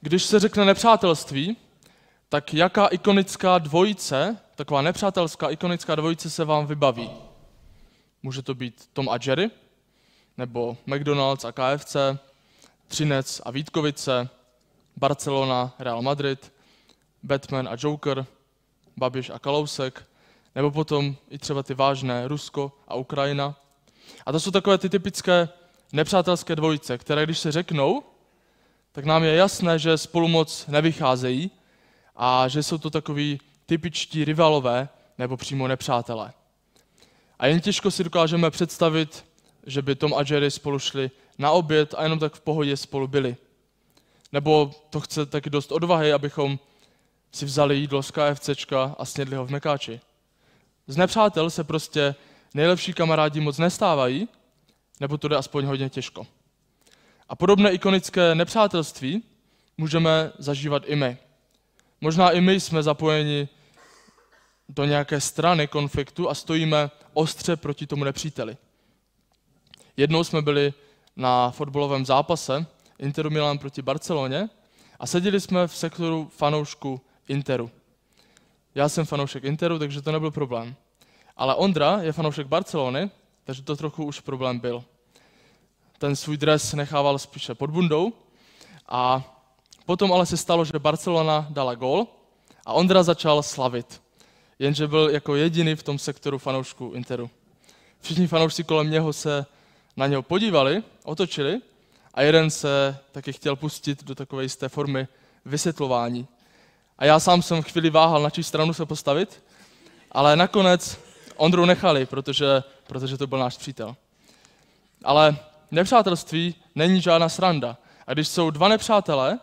když se řekne nepřátelství, tak jaká ikonická dvojice, taková nepřátelská ikonická dvojice se vám vybaví? Může to být Tom a Jerry, nebo McDonald's a KFC, Třinec a Vítkovice, Barcelona, Real Madrid, Batman a Joker, Babiš a Kalousek, nebo potom i třeba ty vážné Rusko a Ukrajina. A to jsou takové ty typické nepřátelské dvojice, které když se řeknou, tak nám je jasné, že spolu moc nevycházejí a že jsou to takový typičtí rivalové nebo přímo nepřátelé. A jen těžko si dokážeme představit, že by Tom a Jerry spolu šli na oběd a jenom tak v pohodě spolu byli. Nebo to chce taky dost odvahy, abychom si vzali jídlo z KFCčka a snědli ho v Mekáči. Z nepřátel se prostě nejlepší kamarádi moc nestávají, nebo to jde aspoň hodně těžko. A podobné ikonické nepřátelství můžeme zažívat i my. Možná i my jsme zapojeni do nějaké strany konfliktu a stojíme ostře proti tomu nepříteli. Jednou jsme byli na fotbalovém zápase Interu Milan proti Barceloně a seděli jsme v sektoru fanoušku Interu. Já jsem fanoušek Interu, takže to nebyl problém. Ale Ondra je fanoušek Barcelony, takže to trochu už problém byl. Ten svůj dres nechával spíše pod bundou a potom ale se stalo, že Barcelona dala gol a Ondra začal slavit. Jenže byl jako jediný v tom sektoru fanoušků Interu. Všichni fanoušci kolem něho se na něho podívali, otočili a jeden se taky chtěl pustit do takové jisté formy vysvětlování. A já sám jsem chvíli váhal, na čí stranu se postavit, ale nakonec Ondru nechali, protože, protože to byl náš přítel. Ale nepřátelství není žádná sranda. A když jsou dva nepřátelé,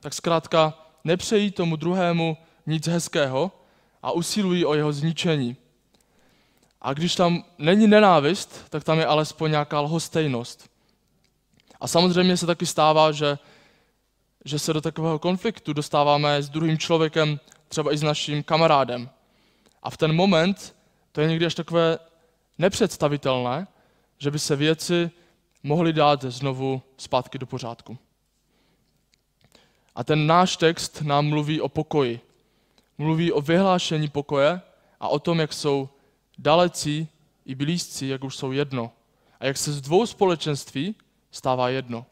tak zkrátka nepřejí tomu druhému nic hezkého a usilují o jeho zničení. A když tam není nenávist, tak tam je alespoň nějaká lhostejnost. A samozřejmě se taky stává, že, že se do takového konfliktu dostáváme s druhým člověkem, třeba i s naším kamarádem. A v ten moment to je někdy až takové nepředstavitelné, že by se věci mohly dát znovu zpátky do pořádku. A ten náš text nám mluví o pokoji. Mluví o vyhlášení pokoje a o tom, jak jsou dalecí i blízcí, jak už jsou jedno. A jak se z dvou společenství stává jedno.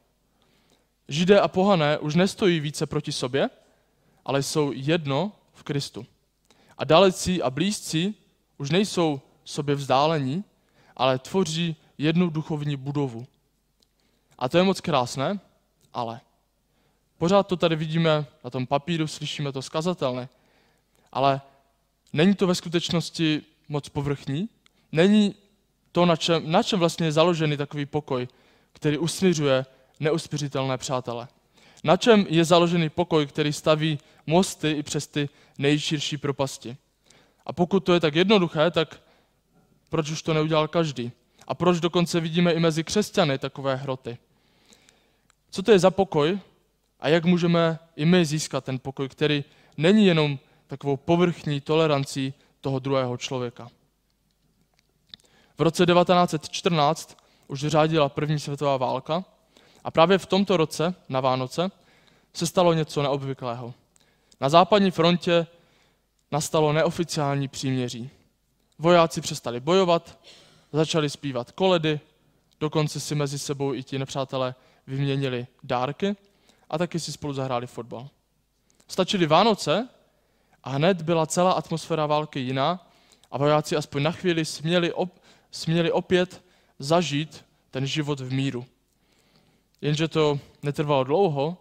Židé a pohané už nestojí více proti sobě, ale jsou jedno v Kristu. A dalecí a blízcí už nejsou sobě vzdálení, ale tvoří jednu duchovní budovu. A to je moc krásné, ale pořád to tady vidíme na tom papíru, slyšíme to skazatelné, ale není to ve skutečnosti moc povrchní, není to, na čem, na čem vlastně je založený takový pokoj, který usměřuje neuspěřitelné přátele. Na čem je založený pokoj, který staví mosty i přes ty nejširší propasti. A pokud to je tak jednoduché, tak proč už to neudělal každý? A proč dokonce vidíme i mezi křesťany takové hroty? Co to je za pokoj a jak můžeme i my získat ten pokoj, který není jenom takovou povrchní tolerancí toho druhého člověka? V roce 1914 už řádila první světová válka a právě v tomto roce, na Vánoce, se stalo něco neobvyklého. Na západní frontě nastalo neoficiální příměří. Vojáci přestali bojovat, začali zpívat koledy, dokonce si mezi sebou i ti nepřátelé vyměnili dárky a taky si spolu zahráli fotbal. Stačily Vánoce a hned byla celá atmosféra války jiná a vojáci aspoň na chvíli směli, op, směli opět zažít ten život v míru. Jenže to netrvalo dlouho,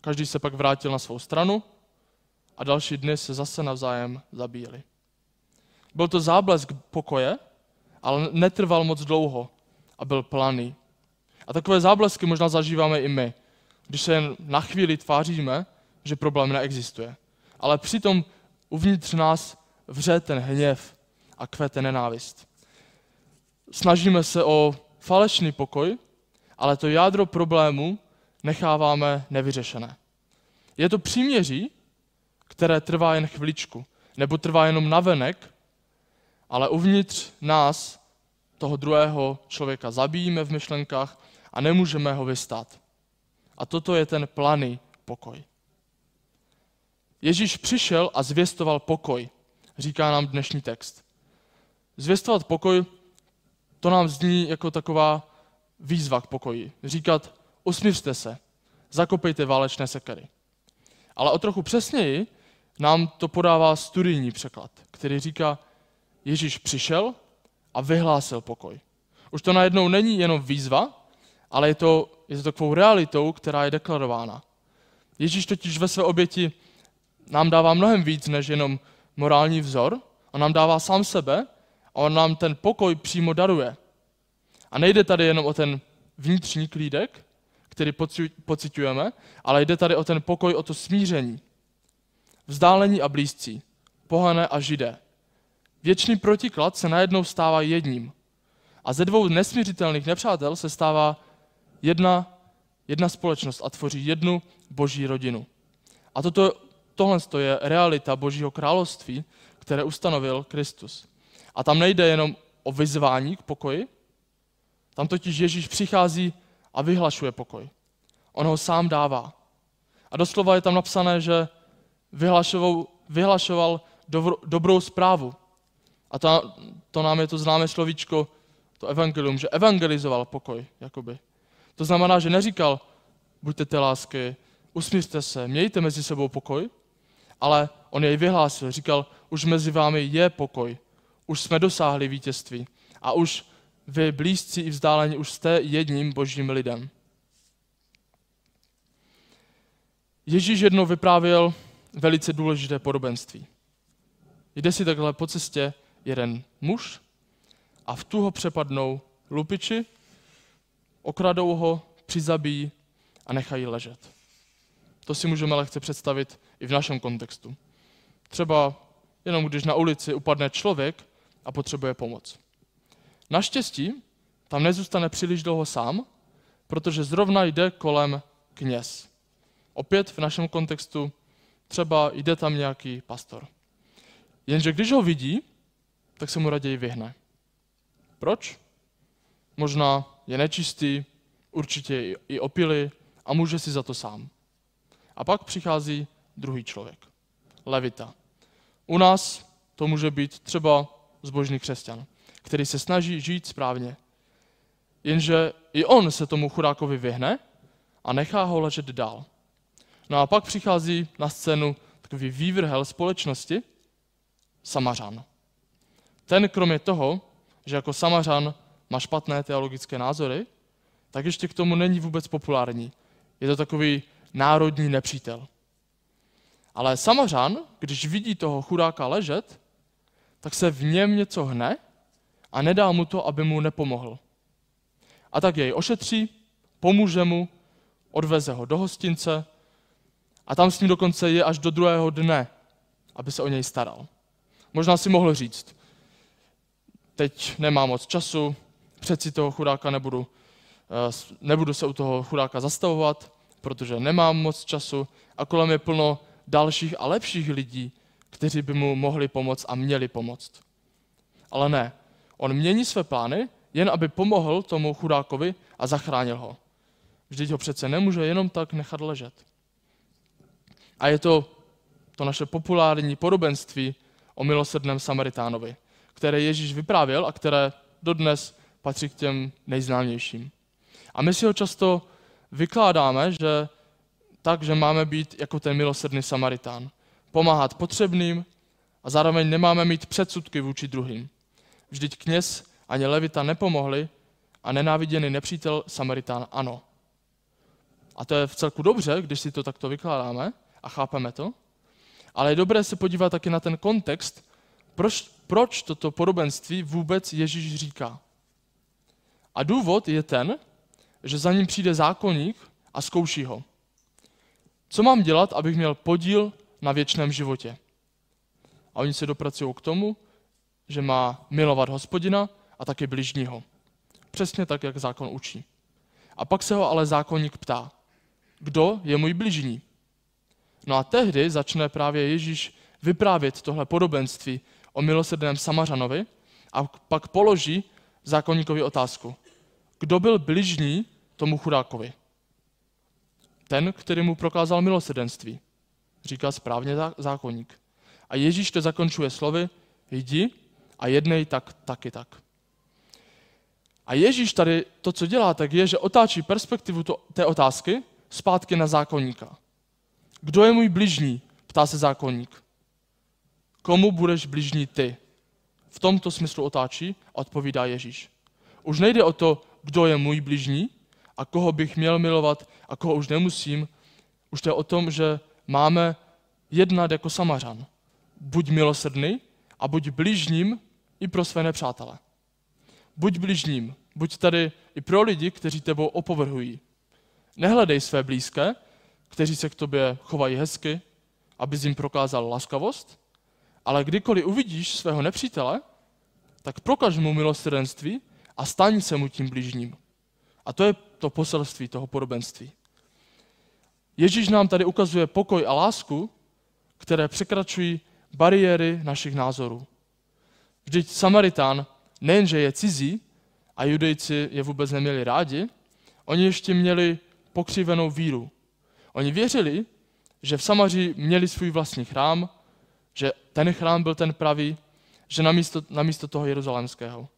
každý se pak vrátil na svou stranu a další dny se zase navzájem zabíjeli. Byl to záblesk pokoje, ale netrval moc dlouho a byl planý. A takové záblesky možná zažíváme i my, když se jen na chvíli tváříme, že problém neexistuje. Ale přitom uvnitř nás vře ten hněv a kvete nenávist. Snažíme se o falešný pokoj, ale to jádro problému necháváme nevyřešené. Je to příměří, které trvá jen chviličku, nebo trvá jenom navenek, ale uvnitř nás toho druhého člověka zabíjíme v myšlenkách a nemůžeme ho vystát. A toto je ten planý pokoj. Ježíš přišel a zvěstoval pokoj, říká nám dnešní text. Zvěstovat pokoj, to nám zní jako taková výzva k pokoji. Říkat, usmířte se, zakopejte válečné sekery. Ale o trochu přesněji nám to podává studijní překlad, který říká, Ježíš přišel a vyhlásil pokoj. Už to najednou není jenom výzva, ale je to, je to takovou realitou, která je deklarována. Ježíš totiž ve své oběti nám dává mnohem víc než jenom morální vzor. On nám dává sám sebe a on nám ten pokoj přímo daruje. A nejde tady jenom o ten vnitřní klídek, který pocitujeme, ale jde tady o ten pokoj, o to smíření. Vzdálení a blízcí, pohané a židé. Věčný protiklad se najednou stává jedním. A ze dvou nesmířitelných nepřátel se stává jedna, jedna společnost a tvoří jednu boží rodinu. A toto, tohle je realita božího království, které ustanovil Kristus. A tam nejde jenom o vyzvání k pokoji, tam totiž Ježíš přichází a vyhlašuje pokoj. On ho sám dává. A doslova je tam napsané, že vyhlašoval, vyhlašoval dobrou zprávu. A to, to nám je to známé slovíčko, to evangelium, že evangelizoval pokoj, jakoby. To znamená, že neříkal, buďte té lásky, usmířte se, mějte mezi sebou pokoj, ale on jej vyhlásil, říkal, už mezi vámi je pokoj, už jsme dosáhli vítězství a už vy blízcí i vzdálení už jste jedním božím lidem. Ježíš jednou vyprávěl velice důležité podobenství. Jde si takhle po cestě jeden muž a v tu ho přepadnou lupiči, okradou ho, přizabijí a nechají ležet. To si můžeme lehce představit i v našem kontextu. Třeba jenom když na ulici upadne člověk a potřebuje pomoc. Naštěstí tam nezůstane příliš dlouho sám, protože zrovna jde kolem kněz. Opět v našem kontextu třeba jde tam nějaký pastor. Jenže když ho vidí, tak se mu raději vyhne. Proč? Možná je nečistý, určitě i opilý a může si za to sám. A pak přichází druhý člověk, levita. U nás to může být třeba zbožný křesťan který se snaží žít správně. Jenže i on se tomu chudákovi vyhne a nechá ho ležet dál. No a pak přichází na scénu takový vývrhel společnosti, Samařan. Ten kromě toho, že jako Samařan má špatné teologické názory, tak ještě k tomu není vůbec populární. Je to takový národní nepřítel. Ale Samařan, když vidí toho chudáka ležet, tak se v něm něco hne a nedá mu to, aby mu nepomohl. A tak jej ošetří, pomůže mu, odveze ho do hostince a tam s ním dokonce je až do druhého dne, aby se o něj staral. Možná si mohl říct, teď nemám moc času, přeci toho chudáka nebudu, eh, nebudu se u toho chudáka zastavovat, protože nemám moc času a kolem je plno dalších a lepších lidí, kteří by mu mohli pomoct a měli pomoct. Ale ne, On mění své plány, jen aby pomohl tomu chudákovi a zachránil ho. Vždyť ho přece nemůže jenom tak nechat ležet. A je to to naše populární podobenství o milosrdném Samaritánovi, které Ježíš vyprávěl a které dodnes patří k těm nejznámějším. A my si ho často vykládáme, že tak, že máme být jako ten milosrdný Samaritán. Pomáhat potřebným a zároveň nemáme mít předsudky vůči druhým. Vždyť kněz ani levita nepomohli a nenáviděný nepřítel Samaritán ano. A to je v celku dobře, když si to takto vykládáme a chápeme to. Ale je dobré se podívat taky na ten kontext, proč, proč toto podobenství vůbec Ježíš říká. A důvod je ten, že za ním přijde zákonník a zkouší ho. Co mám dělat, abych měl podíl na věčném životě? A oni se dopracují k tomu, že má milovat hospodina a taky bližního. Přesně tak, jak zákon učí. A pak se ho ale zákonník ptá, kdo je můj bližní? No a tehdy začne právě Ježíš vyprávět tohle podobenství o milosrdném Samařanovi a pak položí zákonníkovi otázku. Kdo byl bližní tomu chudákovi? Ten, který mu prokázal milosrdenství. říká správně zákonník. A Ježíš to zakončuje slovy, jdi a jednej tak, taky tak. A Ježíš tady to, co dělá, tak je, že otáčí perspektivu to, té otázky zpátky na zákonníka. Kdo je můj bližní? Ptá se zákonník. Komu budeš bližní ty? V tomto smyslu otáčí a odpovídá Ježíš. Už nejde o to, kdo je můj bližní a koho bych měl milovat a koho už nemusím. Už to je o tom, že máme jednat jako samařan. Buď milosrdný a buď bližním i pro své nepřátele. Buď bližním, buď tady i pro lidi, kteří tebou opovrhují. Nehledej své blízké, kteří se k tobě chovají hezky, aby jim prokázal laskavost, ale kdykoliv uvidíš svého nepřítele, tak prokaž mu milosrdenství a staň se mu tím blížním. A to je to poselství toho podobenství. Ježíš nám tady ukazuje pokoj a lásku, které překračují bariéry našich názorů. Vždyť Samaritán nejenže je cizí a judejci je vůbec neměli rádi, oni ještě měli pokřivenou víru. Oni věřili, že v Samaří měli svůj vlastní chrám, že ten chrám byl ten pravý, že namísto, namísto toho jeruzalémského.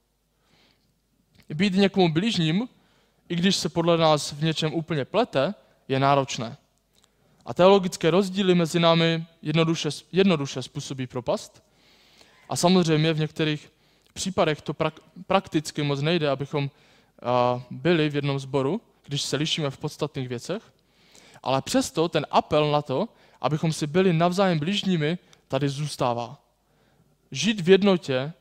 Být někomu blížním, i když se podle nás v něčem úplně plete, je náročné. A teologické rozdíly mezi námi jednoduše, jednoduše způsobí propast. A samozřejmě v některých případech to prak, prakticky moc nejde, abychom a, byli v jednom sboru, když se lišíme v podstatných věcech. Ale přesto ten apel na to, abychom si byli navzájem blížními, tady zůstává. Žít v jednotě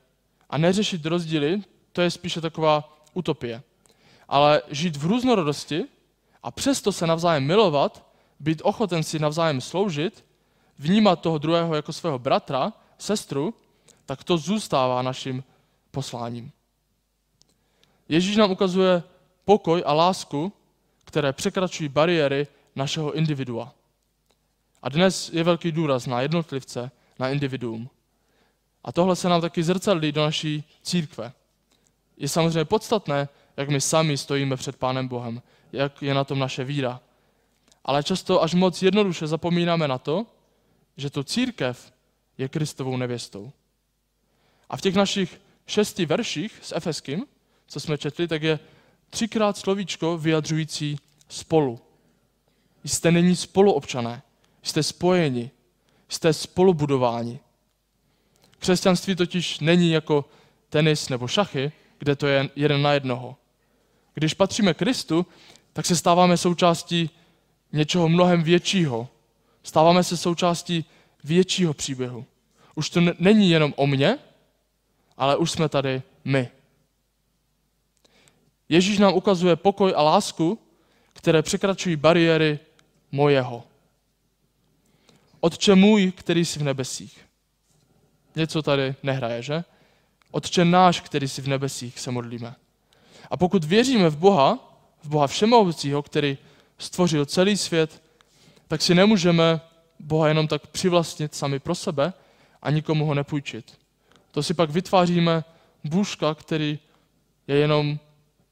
a neřešit rozdíly, to je spíše taková utopie. Ale žít v různorodosti a přesto se navzájem milovat, být ochoten si navzájem sloužit, vnímat toho druhého jako svého bratra, sestru, tak to zůstává naším posláním. Ježíš nám ukazuje pokoj a lásku, které překračují bariéry našeho individua. A dnes je velký důraz na jednotlivce, na individuum. A tohle se nám taky zrcadlí do naší církve. Je samozřejmě podstatné, jak my sami stojíme před Pánem Bohem, jak je na tom naše víra. Ale často až moc jednoduše zapomínáme na to, že to církev je Kristovou nevěstou. A v těch našich šesti verších s Efeským, co jsme četli, tak je třikrát slovíčko vyjadřující spolu. Jste není spoluobčané, jste spojeni, jste spolubudováni. Křesťanství totiž není jako tenis nebo šachy, kde to je jeden na jednoho. Když patříme Kristu, tak se stáváme součástí něčeho mnohem většího. Stáváme se součástí většího příběhu. Už to není jenom o mně, ale už jsme tady my. Ježíš nám ukazuje pokoj a lásku, které překračují bariéry mojeho. Otče můj, který jsi v nebesích. Něco tady nehraje, že? Otče náš, který jsi v nebesích, se modlíme. A pokud věříme v Boha, v Boha všemohoucího, který stvořil celý svět, tak si nemůžeme Boha jenom tak přivlastnit sami pro sebe a nikomu ho nepůjčit. To si pak vytváříme bůžka, který je jenom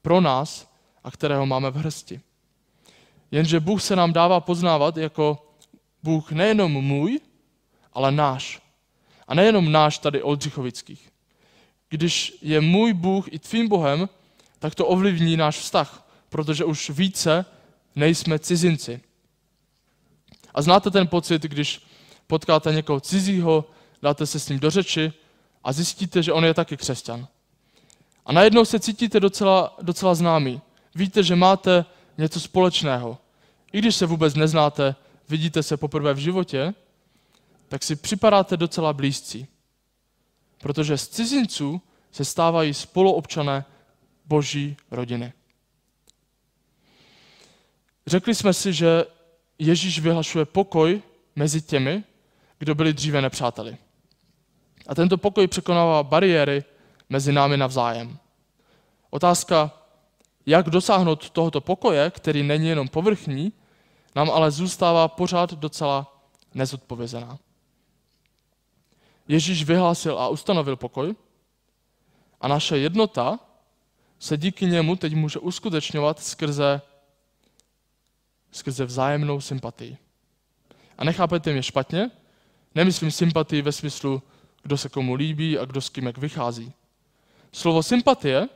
pro nás a kterého máme v hrsti. Jenže Bůh se nám dává poznávat jako Bůh nejenom můj, ale náš. A nejenom náš tady Oldřichovických. Když je můj Bůh i tvým Bohem, tak to ovlivní náš vztah, protože už více nejsme cizinci. A znáte ten pocit, když potkáte někoho cizího, dáte se s ním do řeči a zjistíte, že on je taky křesťan. A najednou se cítíte docela, docela známý. Víte, že máte něco společného. I když se vůbec neznáte, vidíte se poprvé v životě, tak si připadáte docela blízcí. Protože z cizinců se stávají spoluobčané boží rodiny. Řekli jsme si, že Ježíš vyhlašuje pokoj mezi těmi, kdo byli dříve nepřáteli. A tento pokoj překonává bariéry mezi námi navzájem. Otázka, jak dosáhnout tohoto pokoje, který není jenom povrchní, nám ale zůstává pořád docela nezodpovězená. Ježíš vyhlásil a ustanovil pokoj a naše jednota se díky němu teď může uskutečňovat skrze, skrze vzájemnou sympatii. A nechápejte mě špatně, nemyslím sympatii ve smyslu, kdo se komu líbí a kdo s kým jak vychází. Slovo sympatie,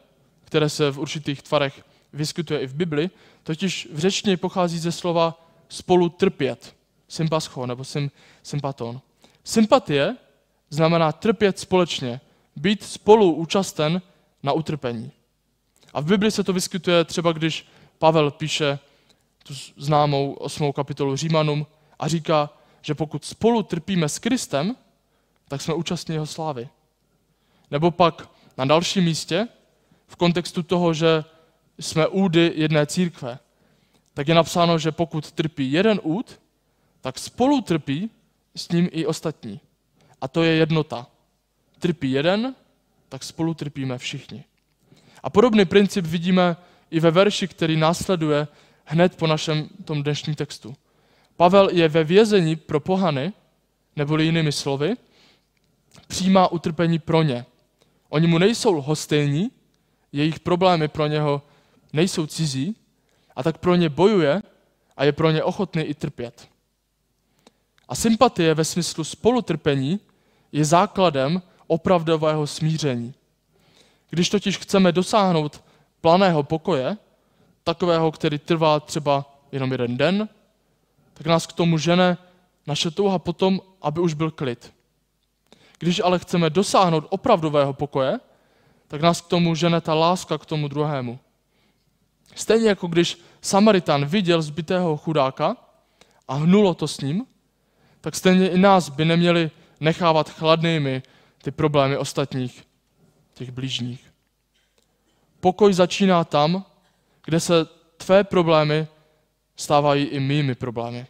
které se v určitých tvarech vyskytuje i v Bibli, totiž v řečtině pochází ze slova spolu trpět, sympascho nebo sym, sympaton. Sympatie znamená trpět společně, být spolu účasten na utrpení. A v Bibli se to vyskytuje třeba, když Pavel píše tu známou osmou kapitolu Římanům a říká, že pokud spolu trpíme s Kristem, tak jsme účastní jeho slávy. Nebo pak na dalším místě, v kontextu toho, že jsme údy jedné církve, tak je napsáno, že pokud trpí jeden úd, tak spolu trpí s ním i ostatní. A to je jednota. Trpí jeden, tak spolu trpíme všichni. A podobný princip vidíme i ve verši, který následuje hned po našem tom dnešním textu. Pavel je ve vězení pro pohany, neboli jinými slovy, přijímá utrpení pro ně. Oni mu nejsou lhostejní, jejich problémy pro něho nejsou cizí, a tak pro ně bojuje a je pro ně ochotný i trpět. A sympatie ve smyslu spolutrpení je základem opravdového smíření. Když totiž chceme dosáhnout planého pokoje, takového, který trvá třeba jenom jeden den, tak nás k tomu žene naše touha potom, aby už byl klid. Když ale chceme dosáhnout opravdového pokoje, tak nás k tomu žene ta láska k tomu druhému. Stejně jako když Samaritan viděl zbytého chudáka a hnulo to s ním, tak stejně i nás by neměli nechávat chladnými ty problémy ostatních, těch blížních. Pokoj začíná tam, kde se tvé problémy stávají i mými problémy.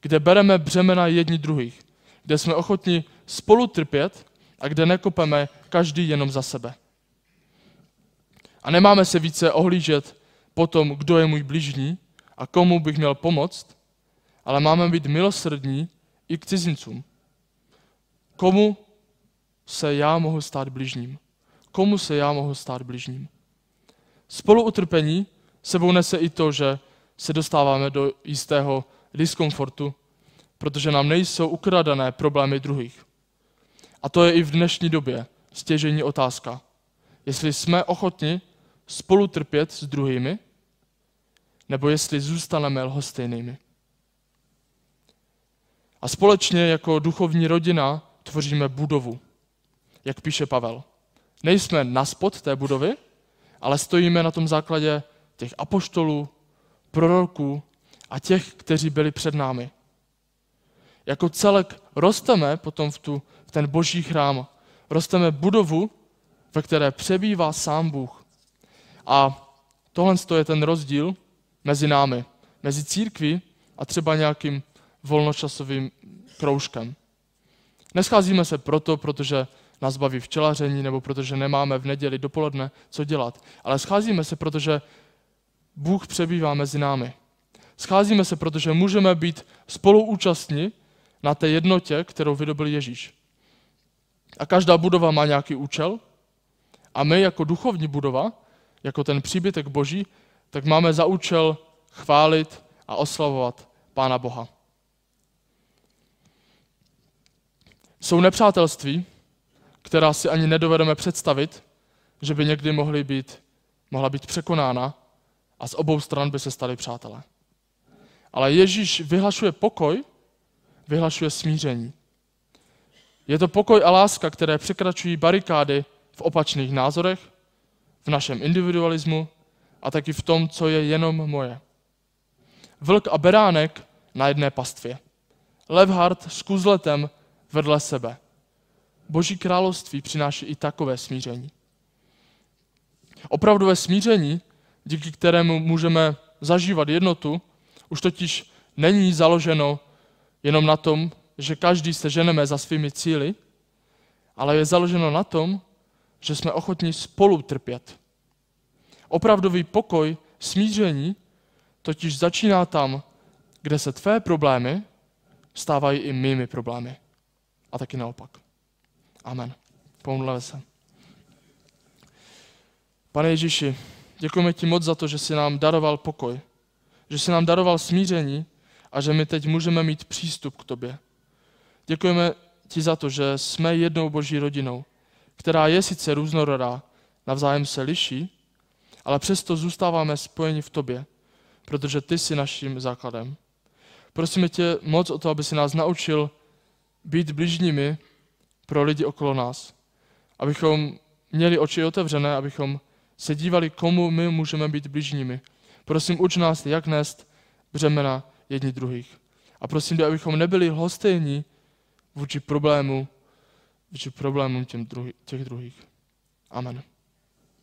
Kde bereme břemena jedni druhých. Kde jsme ochotni spolu trpět a kde nekopeme každý jenom za sebe. A nemáme se více ohlížet po tom, kdo je můj bližní a komu bych měl pomoct, ale máme být milosrdní i k cizincům. Komu se já mohu stát bližním? Komu se já mohu stát bližním? Spoluutrpení sebou nese i to, že se dostáváme do jistého diskomfortu, protože nám nejsou ukradané problémy druhých. A to je i v dnešní době stěžení otázka. Jestli jsme ochotni spolu trpět s druhými, nebo jestli zůstaneme lhostejnými. A společně jako duchovní rodina tvoříme budovu, jak píše Pavel. Nejsme na spod té budovy, ale stojíme na tom základě těch apoštolů, proroků a těch, kteří byli před námi. Jako celek rosteme potom v, tu, v ten boží chrám, rosteme budovu, ve které přebývá sám Bůh. A tohle je ten rozdíl mezi námi, mezi církví a třeba nějakým volnočasovým kroužkem. Nescházíme se proto, protože nás baví včelaření nebo protože nemáme v neděli dopoledne co dělat, ale scházíme se, protože Bůh přebývá mezi námi. Scházíme se, protože můžeme být spoluúčastní na té jednotě, kterou vydobil Ježíš. A každá budova má nějaký účel a my jako duchovní budova, jako ten příbytek Boží, tak máme za účel chválit a oslavovat Pána Boha. Jsou nepřátelství, která si ani nedovedeme představit, že by někdy mohly být, mohla být překonána a z obou stran by se stali přátelé. Ale Ježíš vyhlašuje pokoj, vyhlašuje smíření. Je to pokoj a láska, které překračují barikády v opačných názorech, v našem individualismu a taky v tom, co je jenom moje. Vlk a beránek na jedné pastvě. Levhard s kuzletem vedle sebe. Boží království přináší i takové smíření. Opravdové smíření, díky kterému můžeme zažívat jednotu, už totiž není založeno jenom na tom, že každý se ženeme za svými cíly, ale je založeno na tom, že jsme ochotní spolu trpět. Opravdový pokoj, smíření totiž začíná tam, kde se tvé problémy stávají i mými problémy. A taky naopak. Amen. Pomodleme se. Pane Ježíši, děkujeme ti moc za to, že jsi nám daroval pokoj, že jsi nám daroval smíření a že my teď můžeme mít přístup k tobě. Děkujeme ti za to, že jsme jednou boží rodinou, která je sice různorodá, navzájem se liší, ale přesto zůstáváme spojeni v tobě, protože ty jsi naším základem. Prosíme tě moc o to, aby si nás naučil být bližními pro lidi okolo nás. Abychom měli oči otevřené, abychom se dívali, komu my můžeme být bližními. Prosím, uč nás, jak nést břemena jedni druhých. A prosím tě, abychom nebyli hostejní vůči problému, vůči problémům těch druhých. Amen.